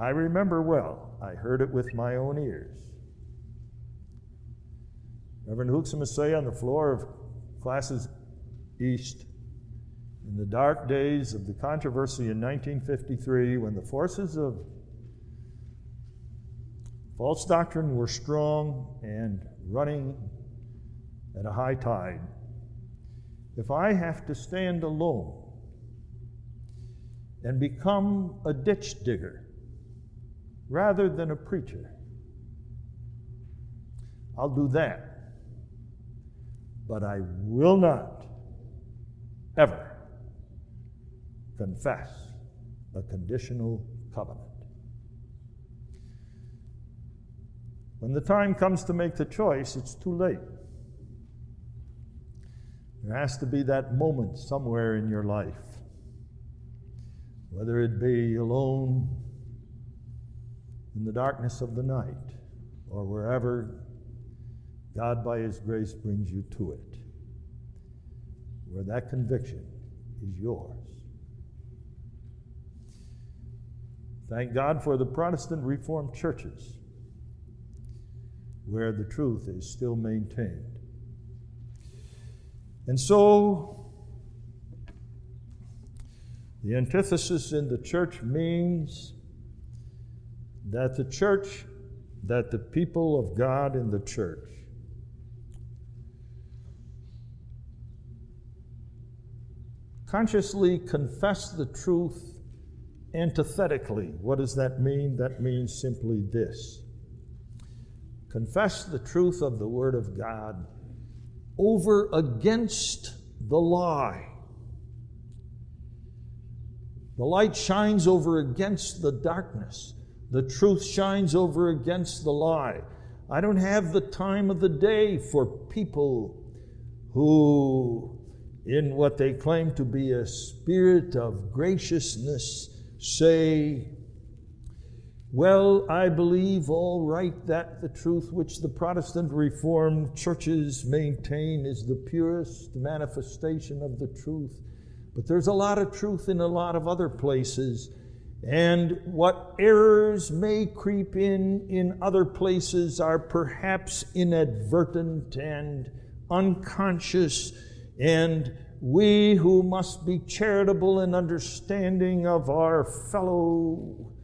I remember well, I heard it with my own ears. Reverend Hoeksema say on the floor of classis east in the dark days of the controversy in 1953 when the forces of false doctrine were strong and running at a high tide. If I have to stand alone and become a ditch digger rather than a preacher, I'll do that. But I will not ever confess a conditional covenant. When the time comes to make the choice, it's too late. There has to be that moment somewhere in your life, whether it be alone in the darkness of the night or wherever God, by His grace, brings you to it, where that conviction is yours. Thank God for the Protestant Reformed churches where the truth is still maintained. And so, the antithesis in the church means that the church, that the people of God in the church, consciously confess the truth antithetically. What does that mean? That means simply this confess the truth of the Word of God over against the lie. The light shines over against the darkness. The truth shines over against the lie. I don't have the time of the day for people who, in what they claim to be a spirit of graciousness, say, well, I believe all right that the truth which the Protestant Reformed churches maintain is the purest manifestation of the truth. But there's a lot of truth in a lot of other places. And what errors may creep in in other places are perhaps inadvertent and unconscious. And we who must be charitable and understanding of our fellow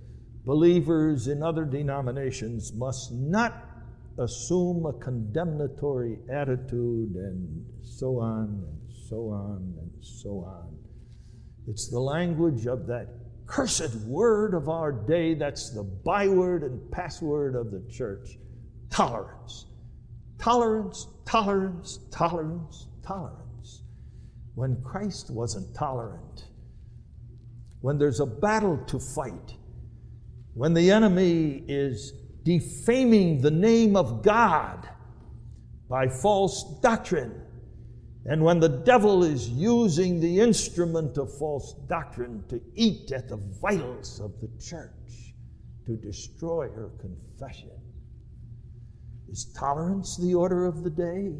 believers in other denominations must not assume a condemnatory attitude and so on and so on and so on. It's the language of that cursed word of our day that's the byword and password of the church tolerance. Tolerance, tolerance, tolerance, tolerance. When Christ wasn't tolerant, when there's a battle to fight, when the enemy is defaming the name of God by false doctrine, and when the devil is using the instrument of false doctrine to eat at the vitals of the church, to destroy her confession, is tolerance the order of the day?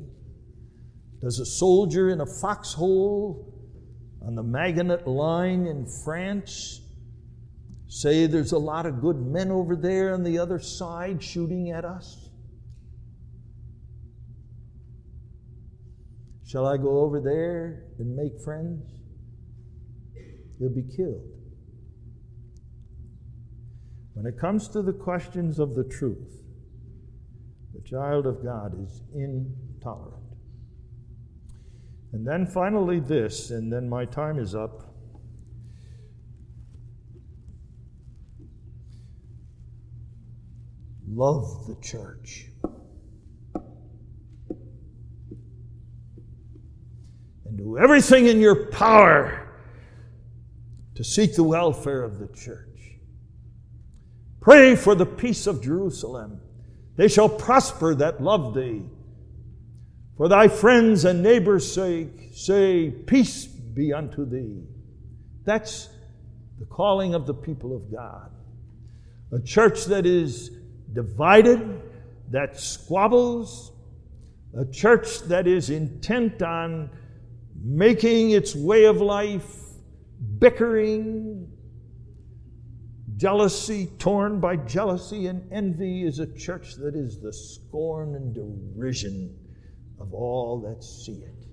Does a soldier in a foxhole on the Maginot Line in France say there's a lot of good men over there on the other side shooting at us? Shall I go over there and make friends? He'll be killed. When it comes to the questions of the truth, the child of God is intolerant. And then finally, this, and then my time is up. Love the church. Everything in your power to seek the welfare of the church. Pray for the peace of Jerusalem. They shall prosper that love thee. For thy friends and neighbors' sake, say, Peace be unto thee. That's the calling of the people of God. A church that is divided, that squabbles, a church that is intent on making its way of life, bickering, jealousy, torn by jealousy and envy, is a church that is the scorn and derision of all that see it.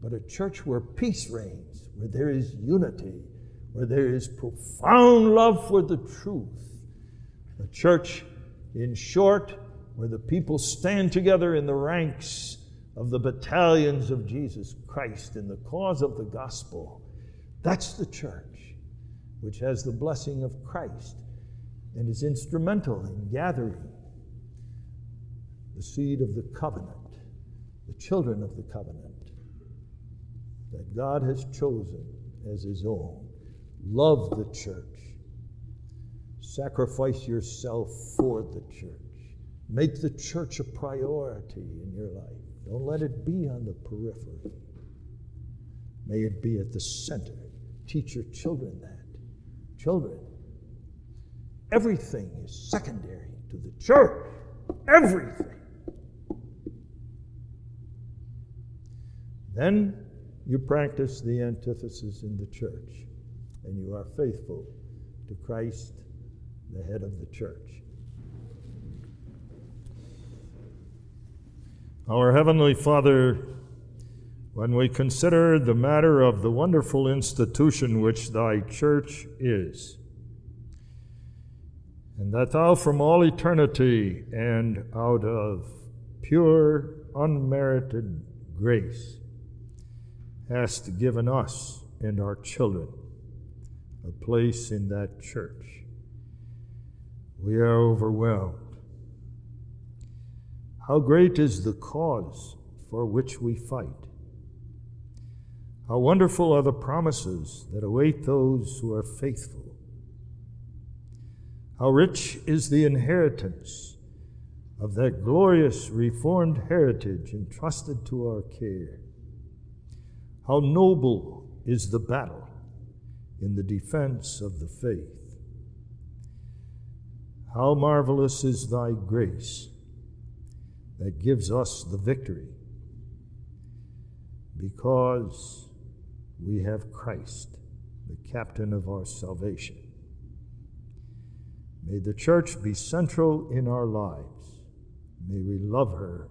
But a church where peace reigns, where there is unity, where there is profound love for the truth. A church, in short, where the people stand together in the ranks of the battalions of Jesus Christ in the cause of the gospel. That's the church which has the blessing of Christ and is instrumental in gathering the seed of the covenant the children of the covenant that God has chosen as his own. Love the church. Sacrifice yourself for the church. Make the church a priority in your life. Don't let it be on the periphery. May it be at the center. Teach your children that. Children, everything is secondary to the church. Everything. Then you practice the antithesis in the church, and you are faithful to Christ, the head of the church. Our Heavenly Father, when we consider the matter of the wonderful institution which Thy church is, and that Thou from all eternity and out of pure, unmerited grace hast given us and our children a place in that church. We are overwhelmed. How great is the cause for which we fight. How wonderful are the promises that await those who are faithful. How rich is the inheritance of that glorious Reformed heritage entrusted to our care. How noble is the battle in the defense of the faith. How marvelous is thy grace that gives us the victory because we have Christ, the captain of our salvation. May the church be central in our lives. May we love her,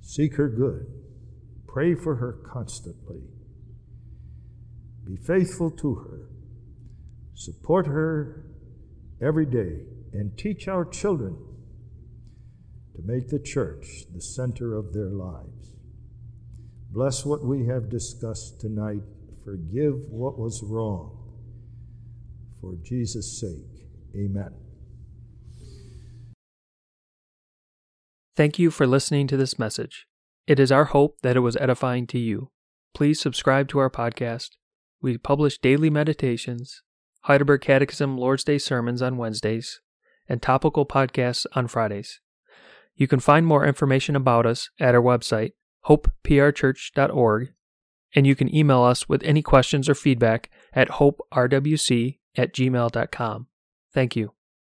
seek her good Pray for her constantly. Be faithful to her. Support her every day and teach our children make the church the center of their lives. Bless what we have discussed tonight. Forgive what was wrong. For Jesus' sake, amen. Thank you for listening to this message. It is our hope that it was edifying to you. Please subscribe to our podcast. We publish daily meditations, Heidelberg Catechism Lord's Day sermons on Wednesdays, and topical podcasts on Fridays. You can find more information about us at our website, hopeprchurch.org, and you can email us with any questions or feedback at hoperwc at gmail.com. Thank you.